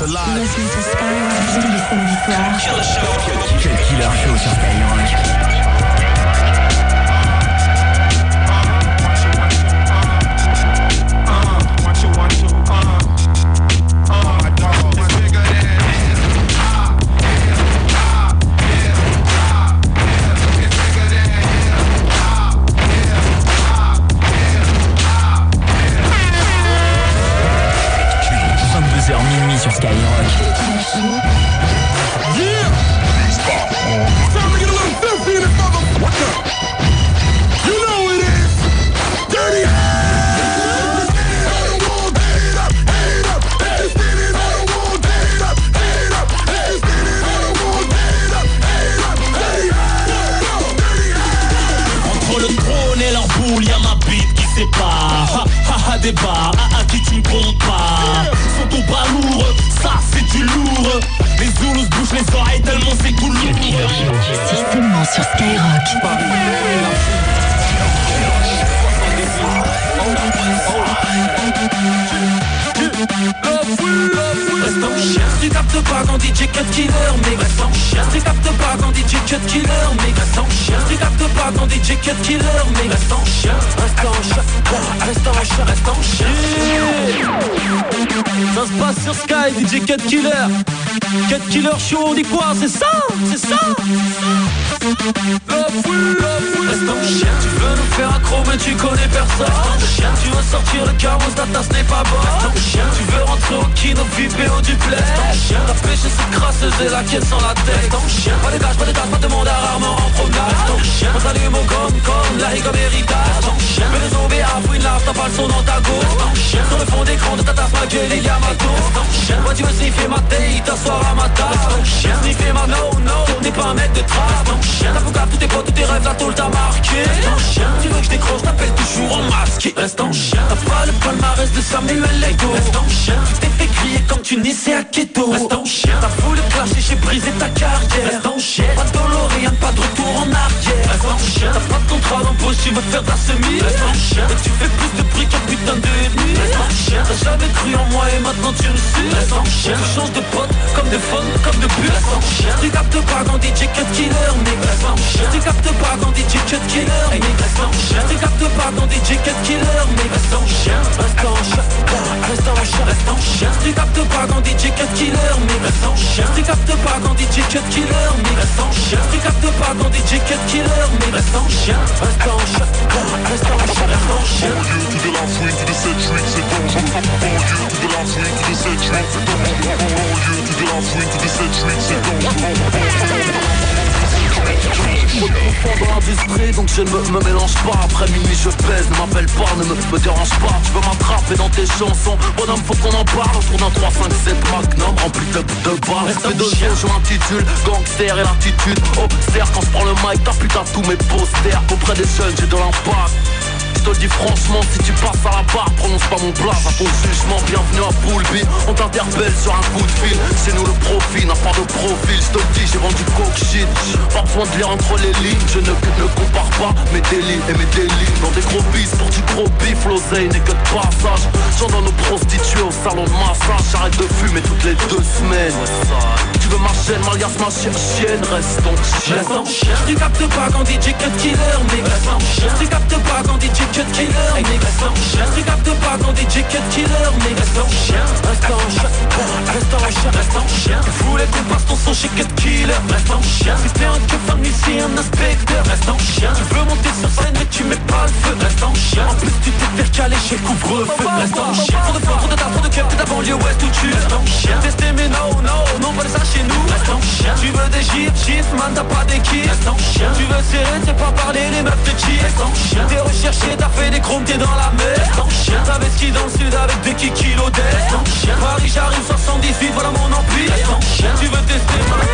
to live. Listen to Skyrock tous les samedis soirs. Quel killer show sur Skyrock. Ha débat, ah ah qui tu me comptes pas. Sont au bras lourd, ça c'est du lourd. Les Zoulous bouchent les oreilles tellement c'est tout lourd. C'est seulement sur Skyrock. Reste en chien, tu captes pas quand DJ cut killer, mais reste en chien. Tu captes pas quand DJ cut killer, mais reste en chien. Tu captes pas quand DJ cut killer, mais reste en chien. Reste en chien, reste en chien, reste en chien. Ça se passe sur Sky, DJ killer. Cut killer show, on dit quoi C'est ça, c'est ça. La foule, la foule. Reste en chien, tu veux nous faire accro, mais tu connais personne. Reste en chien, tu veux sortir le carrosse, ta tasse n'est pas bonne. Reste en chien, tu veux rentrer au kino, VIP et au duplex. Reste en chien, ta pêche cette crasseuse et la caisse sans la tête. Reste en chien, pas de gage, pas de gage, pas de monde à rarement en promenade. Reste en chien, on s'allume au gomme comme la comme héritage. Reste en chien, mais les zombies à fouine large, t'as pas le son dans ta go. Reste en chien, sur le fond d'écran de ta tasse, ma gueule et Yamato. Reste en chien, moi tu veux sniffer ma taille, t'asseoir à ma table. Chien, sniffer ma no, no, t'es pas un mec de trace. En chien, t'as tous tes potes, tous tes rêves, la tôle t'a marqué. En chien, tu veux que je décroche, t'appelles toujours en masque. Reste en chien, t'as pas le palmarès de Samuel Lego. Reste en chien, tu t'es fait crier comme tu naissais à Keto. Reste en chien, t'as voulu clasher, j'ai brisé ta carrière. Reste en chien, pas de DeLorean, pas de retour en arrière. Reste en chien, t'as pas de contrat d'embauche, tu veux faire ta semi. Reste en chien, et tu fais plus de prix qu'un putain de ennemi. Reste en chien, t'as jamais cru en moi et maintenant tu le sais. Reste en chien, tu changes de pote, comme de fun, comme de chien, tu captes pas quand DJ cut killer, nigga. Tu captes pas quand DJ cut killer, nigga. Tu captes pas quand DJ cut killer, nigga. Reste en chien, reste en chien Street up de bag en DJ killer mais reste en chien Street up de bag en DJ killer mais reste en chien Street up de bag en DJ cut killer mais reste en chien Reste en chien Reste en chien Reste en chien Banlieue tout de la fouine tout de cette huile c'est dangereux Banlieue tout de la fouine tout de cette huile c'est dangereux Banlieue de la fouine tout de cette huile c'est dangereux dans l'industrie donc je ne me, me mélange pas. Après minuit je pèse, ne m'appelle pas, ne me, me dérange pas. Tu veux m'attraper dans tes chansons. Bonhomme faut qu'on en parle. Autour d'un 3, 5, 7 magnum Rempli de, de balles. Respect de jeu, je m'intitule Gangster et l'attitude Observe quand je prends le mic T'as putain tous mes posters. Auprès des jeunes j'ai de l'impact. Je te dis franchement, si tu passes à la pas mon blaze à ton jugement. Bienvenue à Poulby, on t'interpelle sur un coup de fil. Chez nous le profil n'a pas de profil, je te dis, j'ai vendu coke shit. Pas besoin de lire entre les lignes, je ne, ne compare pas mes délits et mes délits. Dans des gros bis pour du gros bif, l'oseille n'est que de passage. J'en donne aux prostituées au salon de massage, j'arrête de fumer toutes les deux semaines. Tu veux ma chaîne, Malias ma chi- chienne, reste donc chien. Reste en chien, tu captes pas quand DJ cut killer, mais reste en chien, tu captes pas quand DJ cut killer, reste en chien, tu captes pas quand DJ cut killer, mais reste en chien, reste en chien, reste en chien, reste en chien. Voulais qu'on ton son chez cut killer, reste en chien. Si t'es un keuf, un ici, un inspecteur, reste en chien. Tu veux monter sur scène, mais tu mets pas le feu, reste en chien. En plus, tu t'es fait caler chez couvre-feu, reste en chien. Trop de fois, trop de tas, trop de keufs, t'es ta banlieue ouest où tu restes en chien. Testé, mais non, non, non, pas ça chez nous, reste en chien. Tu veux des gifs, gifs, man, t'as pas d'équipe, reste en chien. Tu veux serrer, c'est pas parler, les meufs de cheat, reste en chien. T'es recherché, t'as fait des chromes, t'es dans la mer, reste chien ski dans le sud avec des kikis l'odeur Paris j'arrive 78 voilà mon ampli Tu veux tester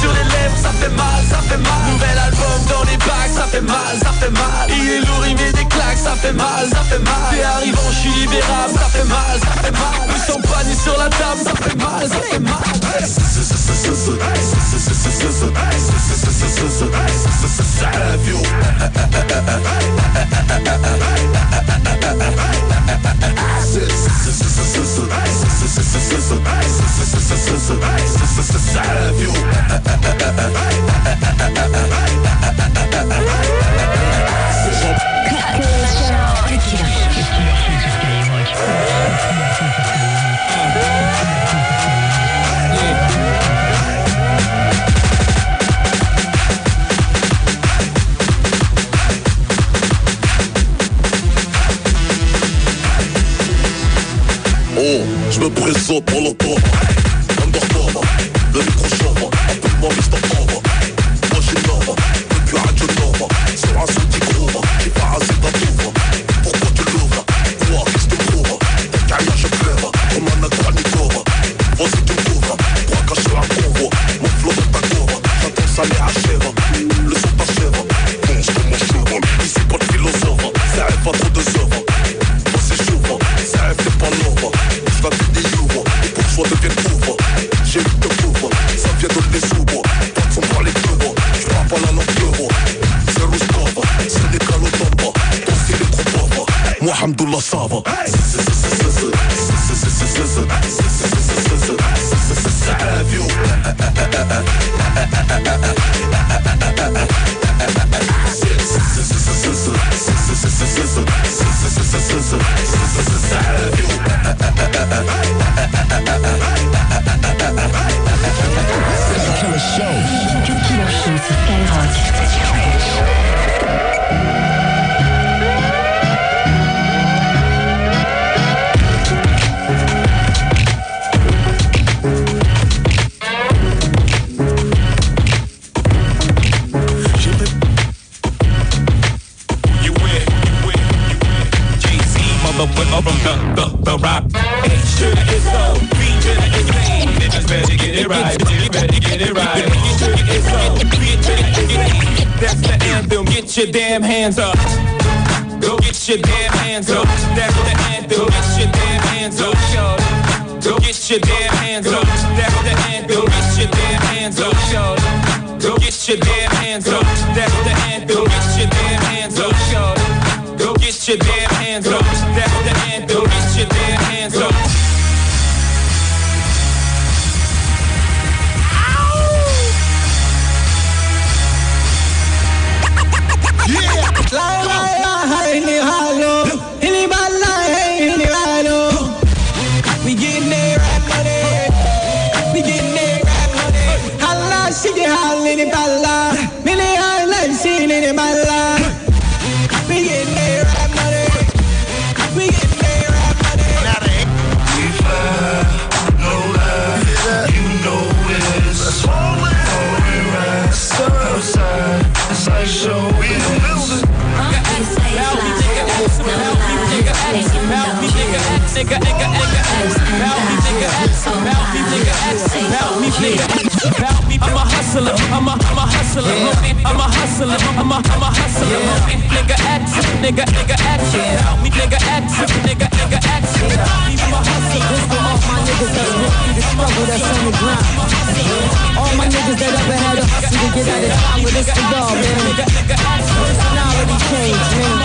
sur les lèvres, ça fait mal, ça fait mal Nouvel album dans les bacs, ça fait mal, ça fait mal Il est lourd, il met des claques, ça fait mal, ça fait mal T'es arrivant, je suis libérable, ça fait mal, ça fait mal sur la table, ça fait mal, ça fait mal hands up. Go get your damn hands up. That's the anthem, Go get your damn hands up. Go get your damn hands hustler, homie. I'm a hustler, I'm a, I'm a hustler, homie. Nigga action, nigga, nigga action. Help me, nigga action, nigga, nigga action. I'm a hustler. This for all my niggas that's with me to struggle, that's on the grind. All my niggas that ever had a hustle to get out of town with this for y'all, man. Personality change, man.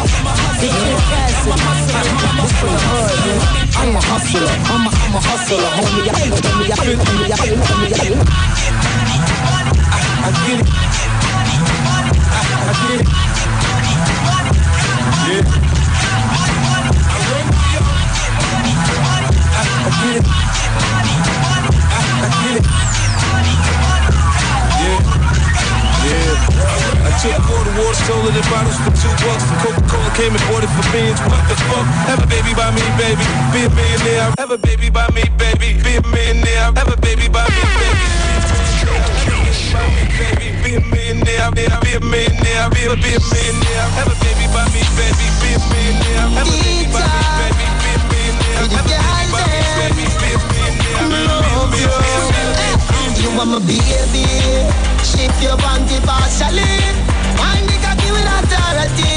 It get faster. This for the hood, man. I'm a hustler. I'm a, I'm a hustler, homie. I, homie, I, homie, I, homie, I. I get it. Yeah. I get it. I. Yeah. I took the water, sold it bottles for two bucks. Coca-Cola came and bought it for beans. What the fuck? Have a baby by me, baby. Be a millionaire. Have a baby by me, baby. Be a millionaire. Have a baby by me, baby. Baby. Be a a. Be a baby by me, baby. Be. You want my baby Shift your panty partially Wine the cocky with authority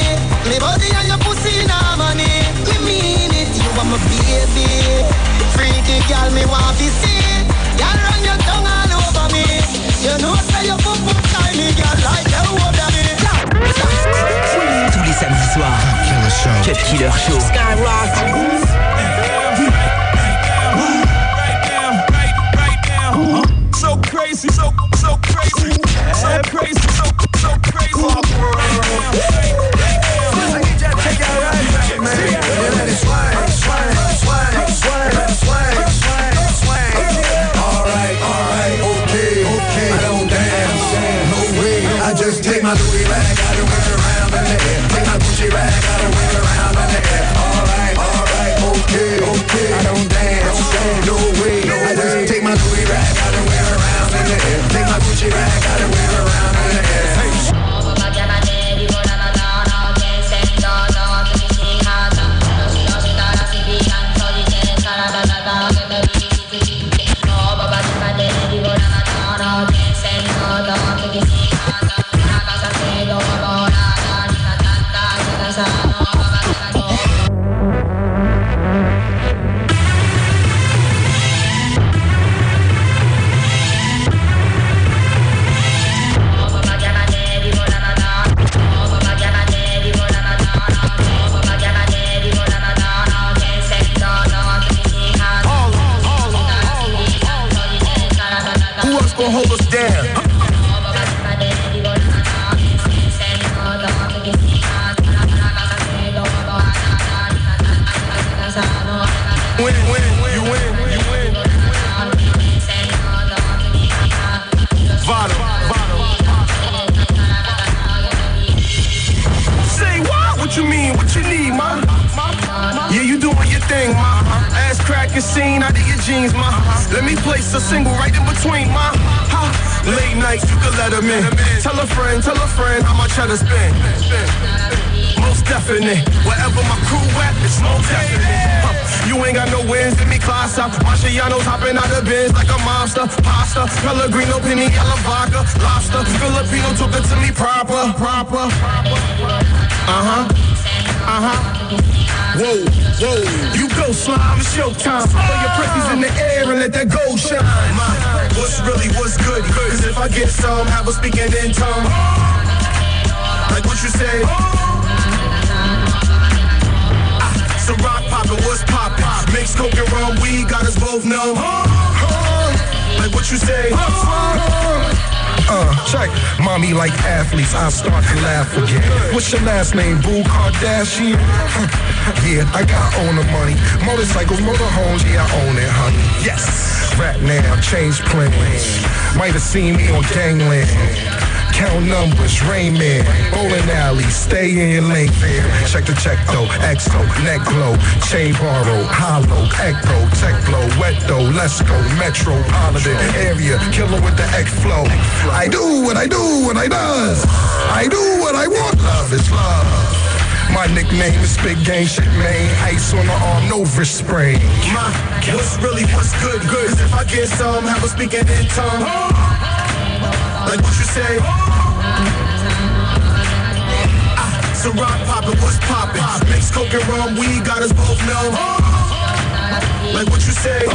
Me body and your pussy in harmony Me mean it You want my baby Freaky girl me want to see Girl run your tongue all over me you know say Killer Show. Skyrock. So crazy, so so crazy, so crazy, so so crazy. Us down? No wins in me, class up. Marciano's hopping out the bins like a monster. Pasta, Pellegrino, penny, vodka, lobster. Filipino took it to me proper, proper. Uh huh. Uh huh. Whoa, whoa. You go slime, it's showtime. Throw your presses in the air and let that gold shine. My, what's really, what's good? Cause if I get some, have a speaking in tongue. Like what you say? So rock poppin', what's poppin'? Mix coke and rum, weed got us both numb. Like what you say? Uh, check. Mommy like athletes, I start to laugh again. What's your last name, Boo Kardashian? yeah, I got own the money. Motorcycles, motorhomes, yeah, I own it, honey. Yes. Rap now, change plans. Might have seen me on gangland. Count numbers, Rain Man, bowling alley, stay in your lane. Check the check though, exo, neck glow, chain borrow, hollow, echo, tech blow, wet though, let's go, metropolitan area, killer with the X flow. I do what I do what I does. I do what I want, love is love. My nickname is Big Gang Shit, man. Ice on the arm, no wrist spray. My, what's really, what's good? Good. 'Cause if I get some, have a speaking in tongue. Like what you say? So rock poppin', what's poppin'? Mix coke and rum, we got us both numb. Like what you say?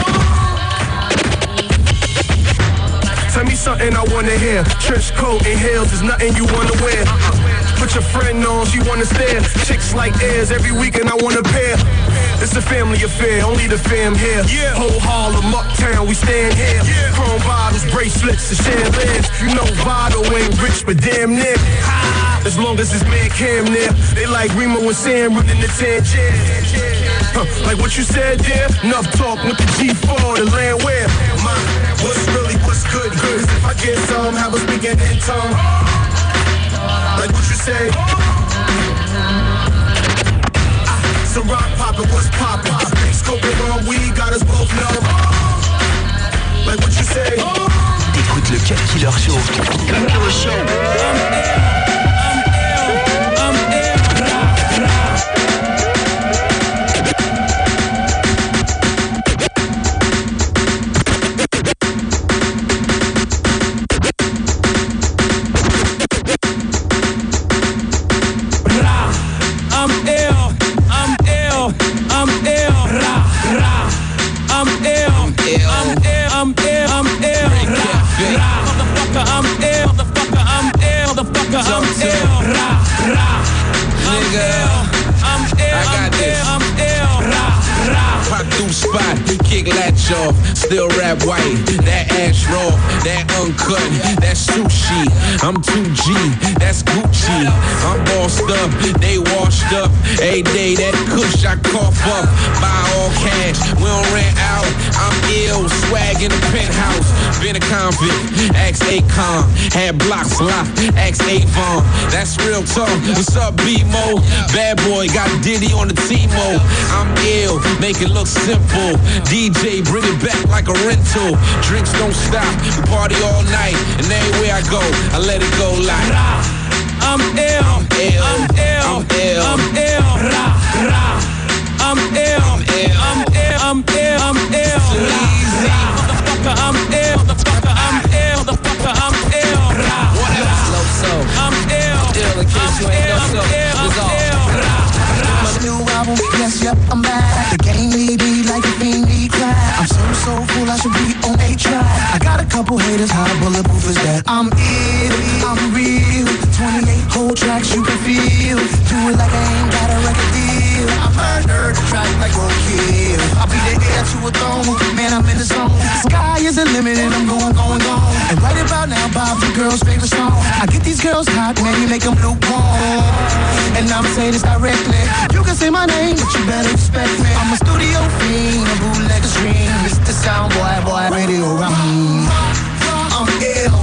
Tell me something I wanna hear. Trench coat and heels is nothing you wanna wear. Put your friend on, she wanna stare. Chicks like airs every weekend I wanna pair. It's a family affair, only the fam here. Whole Harlem, uptown, we stand here. Chrome bottles, bracelets, and chandeliers. You know Vado ain't rich, but damn near. As long as this man Cam there, they like Remo and Sam running the 10 Huh, like what you said there, enough talk with the G4, the land where. My, what's really, what's good? Good. 'Cause if I get some, have a speaking in tongue. Like say? You say? T'écoutes le Show. Killer Show. Still rap white. That ash raw, that uncut, that sushi. I'm 2G, that's Gucci. I'm bossed up, they washed up. Every day that kush I cough up. Buy all cash, we don't rent out. I'm ill, swag in the penthouse. Been a convict, ex Akon. Had blocks locked, ex Avon. That's real talk. What's up, B-Mo? Bad boy, got Diddy on the T-Mo. I'm ill, make it look simple. DJ, bring it back like a rental. Drinks don't stop, we party all night. And everywhere I go, I let it go like. I'm ill, I'm ill, I'm ill, I'm ill. I'm ill, ra, ra. I'm ill, I'm ill. I'm ill, I'm ill, I'm ill, easy. Motherfucker, I'm ill, I'm ill, I'm ill, ra, ra. Slow so. I'm ill, Ill in case you ain't know. Yes, yep, I'm back. The game need me like a fiend need crack. I'm so, so full, I should be on a track. I got a couple haters, how bulletproof is that? I'm ill, I'm real. 28 whole tracks you can feel. Do it like I ain't got a record deal. I murdered the track like roadkill. I'll be the heir to a throne, man, I'm in the zone. Sky is the limit and I'm going, going, going. And right about now, Bob, the girl's favorite song. I get these girls hot, man, you make them lukewarm. And I'ma say this directly. You can say my name, but you better respect me. I'm a studio fiend, a bootleg stream. Mr. Soundboy, boy, radio rock. I'm ill,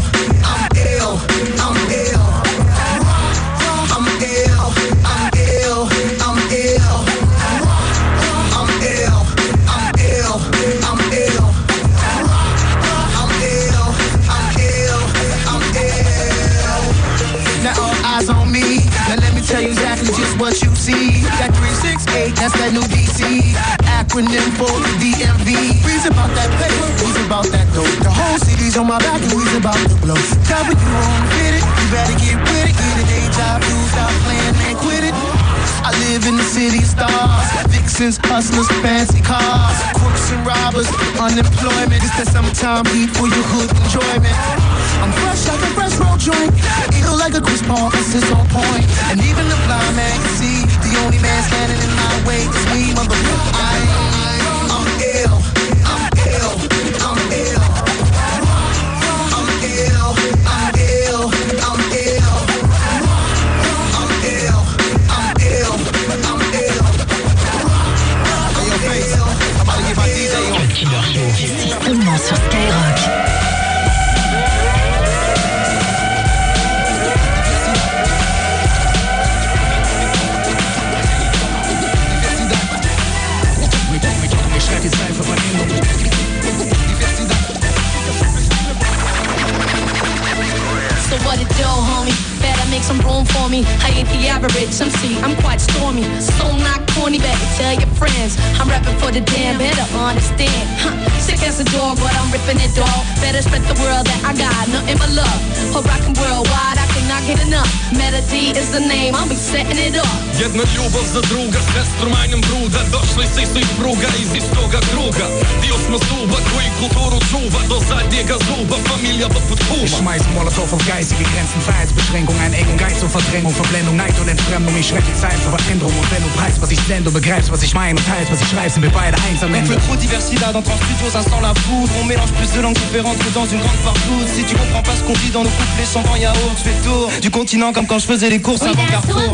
368, that new DC. Acronym for the DMV. We's about that paper, we's about that dope. The whole city's on my back and we's about to blow. W on fit it, you better get with it. Get a day job, you stop playing and quit it. I live in the city stars. Vixens, hustlers, fancy cars. Crooks and robbers, unemployment. It's that summertime heat for your hood enjoyment. I'm fresh like a fresh road joint. Ill like a Paul, this is on point. And even the blind man can see the only man standing in my way is me, motherfucker. Some room for me. I ain't the average MC, I'm quite stormy. So not corny, better tell your friends. I'm rapping for the damn, better understand. Huh. Sick as a dog, but I'm ripping it dog. Better spread the world that I got nothing but love. For rockin' worldwide, I cannot get enough. Melody is the name, I'll be setting it up. Jedna ljubav za druga, sve strumanjem bruda Došli si su iz pruga iz istoga kruga Dio smo zuba koji kulturu čuva Do zadnjega zuba, familija poput Ich kuma schmeiß Molotow auf geistige Grenzen, Freiheitsbeschränkung, ein engen Geist und Verdrängung, Verblendung, Neid und Entfremdung. Ich schreck die Zeit für Veränderung und wenn du preist, was ich sende, du begreifst, was ich meine und teilst, was ich schreibe, sind wir beide eins am On Ende. fait trop diversida dans ton studio, ça sent la foudre. On mélange plus de langues différentes que dans une grande partout. Si tu comprends pas ce qu'on dit dans nos couplets sans vent yaourt, je fais le tour du continent comme quand je faisais les courses avant Carrefour.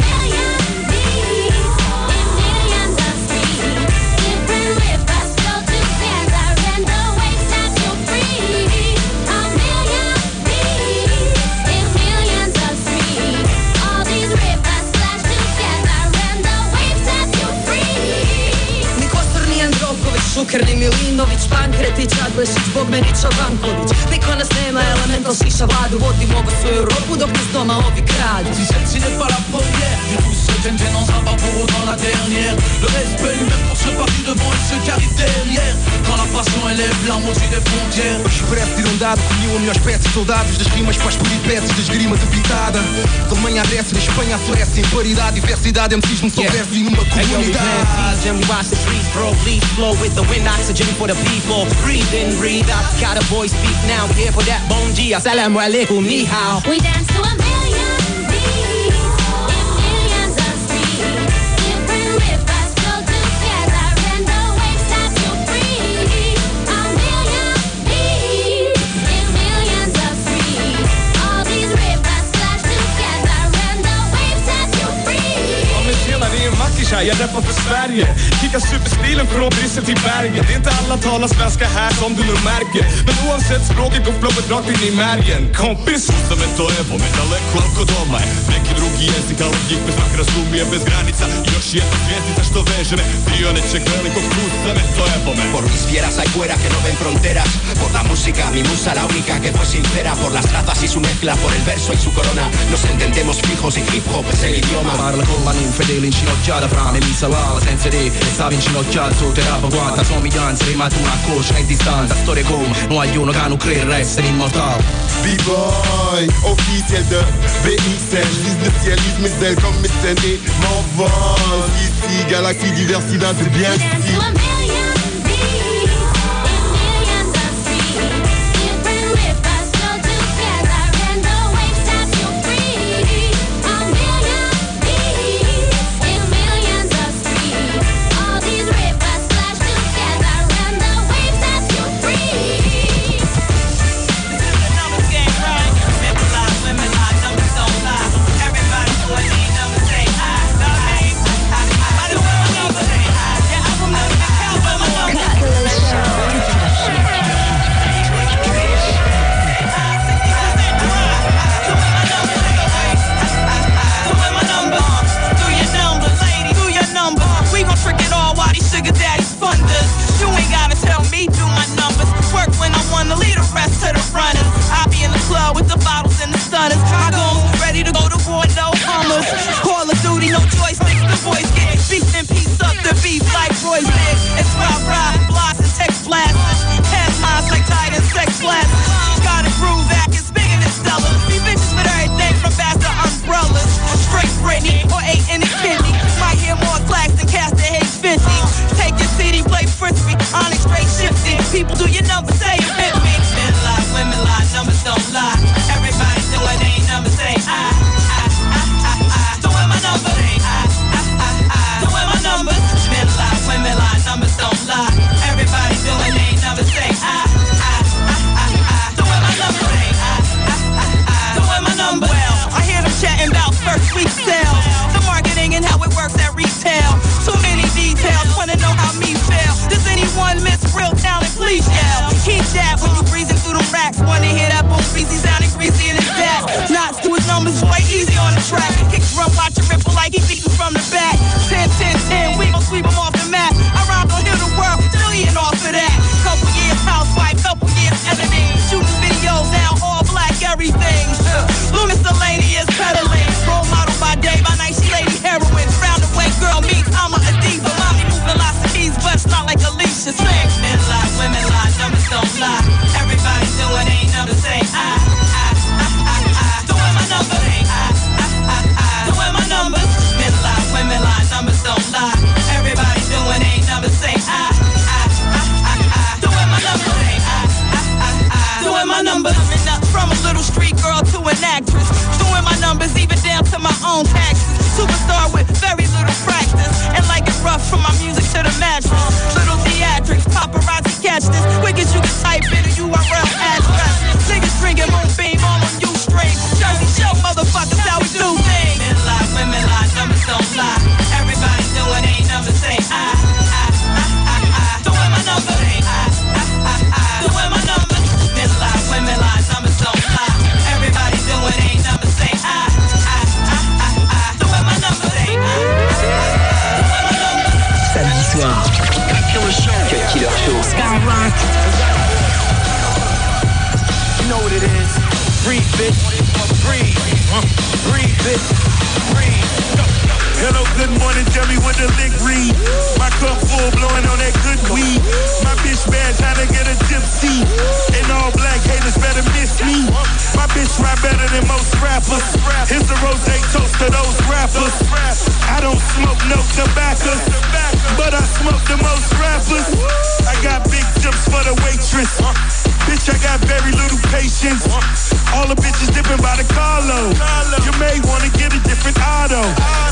Milinović, Pankretić, Adlešić, Bogmenić, Ovanković Niko nas nema, elemental šiša vladu Vodimo ovo svoju Europu dok nas doma ovi kradu Si celle-ci n'est pas la première, du coup se n'en sera pas pour autant la dernière. Le respect lui-même pour ceux partis devant et ceux qui arrivent derrière. Quand la passion élève l'arme au-dessus des frontières. Expresso tirondado, colheu a melhor espécie de soldados Das rimas para as peripécias, das grima debitada Da Alemanha a Grécia, da Espanha a Suécia Em paridade, diversidade, MCs só verso e numa Hey yo, we comunidade plant seeds and we watch the trees grow, leaves flow with the wind, oxygen for the people. Breathe in, breathe out. Got a voice, speak now. Here for that bone G. Assalamu alaikum, ni hao. We dance to a million här, jag rappar för Sverige. Kickar superstilen från Bryssel till Bergen. Det är inte alla talar svenska här som du nu märker. Men oavsett språket går flowet rakt in i märgen. Kompis! to evo, daleko oko doma je Neki drugi jezik, ali njih me svak razumije bez granica Još jedna zvijezdica što veže me Dio nečeg velikog kuca me to evo me Por mis fieras hay fuera que no ven fronteras Por la música, mi musa la única que fue sincera Por las trazas y su mezcla, por el verso y su corona Nos entendemos fijos y hip hop es el idioma Parla con la ninfa dell'incinogiata fra rame mi salvava senza re Stava inginocchiato sotto terapo guarda somiglianza prima tu una coscia in distanza. Storie come non hai uno che non crede essere immortale. B-boy, officiel de BXL Liste de ciel, liste comme mes scènes et mon vol Ici, galaxie, diversité, c'est bien ici rappers. Here's the rose toast to those rappers. I don't smoke no tobacco, but I smoke the most rappers. I got big tips for the waitress. Bitch, I got very little patience. All the bitches dipping by the carlo. You may wanna get a different auto.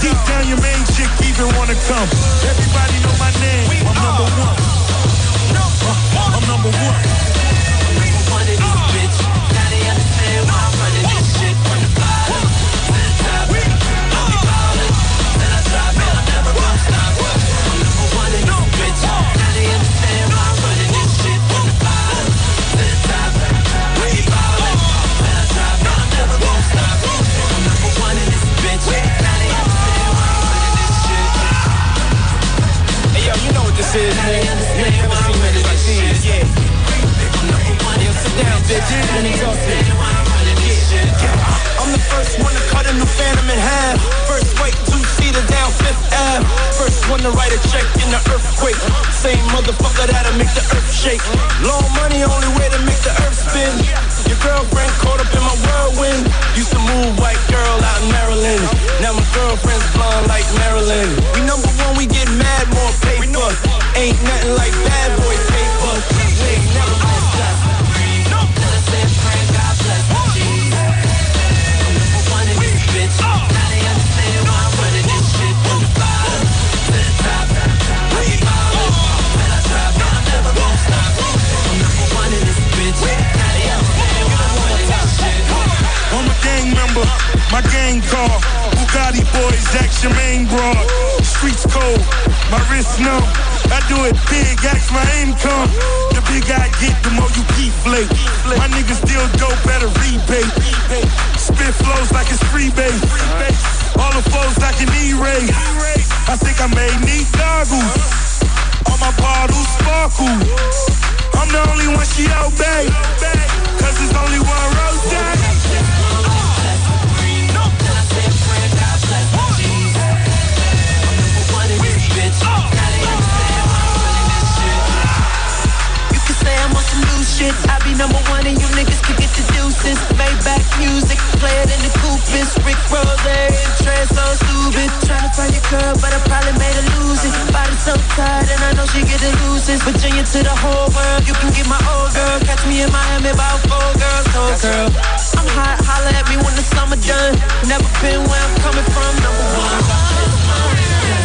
Deep down, your main chick even wanna come. I made neat goggles. All my bottles sparkle. I'm the only one she obey. Cause there's only one rose. You shit. I be number one and you niggas can get the deuces. Maybach music, play it in the coupons. Rick Ross, trans so stupid. Tryna find your girl, but I probably made her lose it. Body so tired and I know she get illusions. Virginia to the whole world, you can get my old girl. Catch me in Miami about four girls, old girl. I'm hot, holla at me when the summer done. Never been where I'm coming from, number one.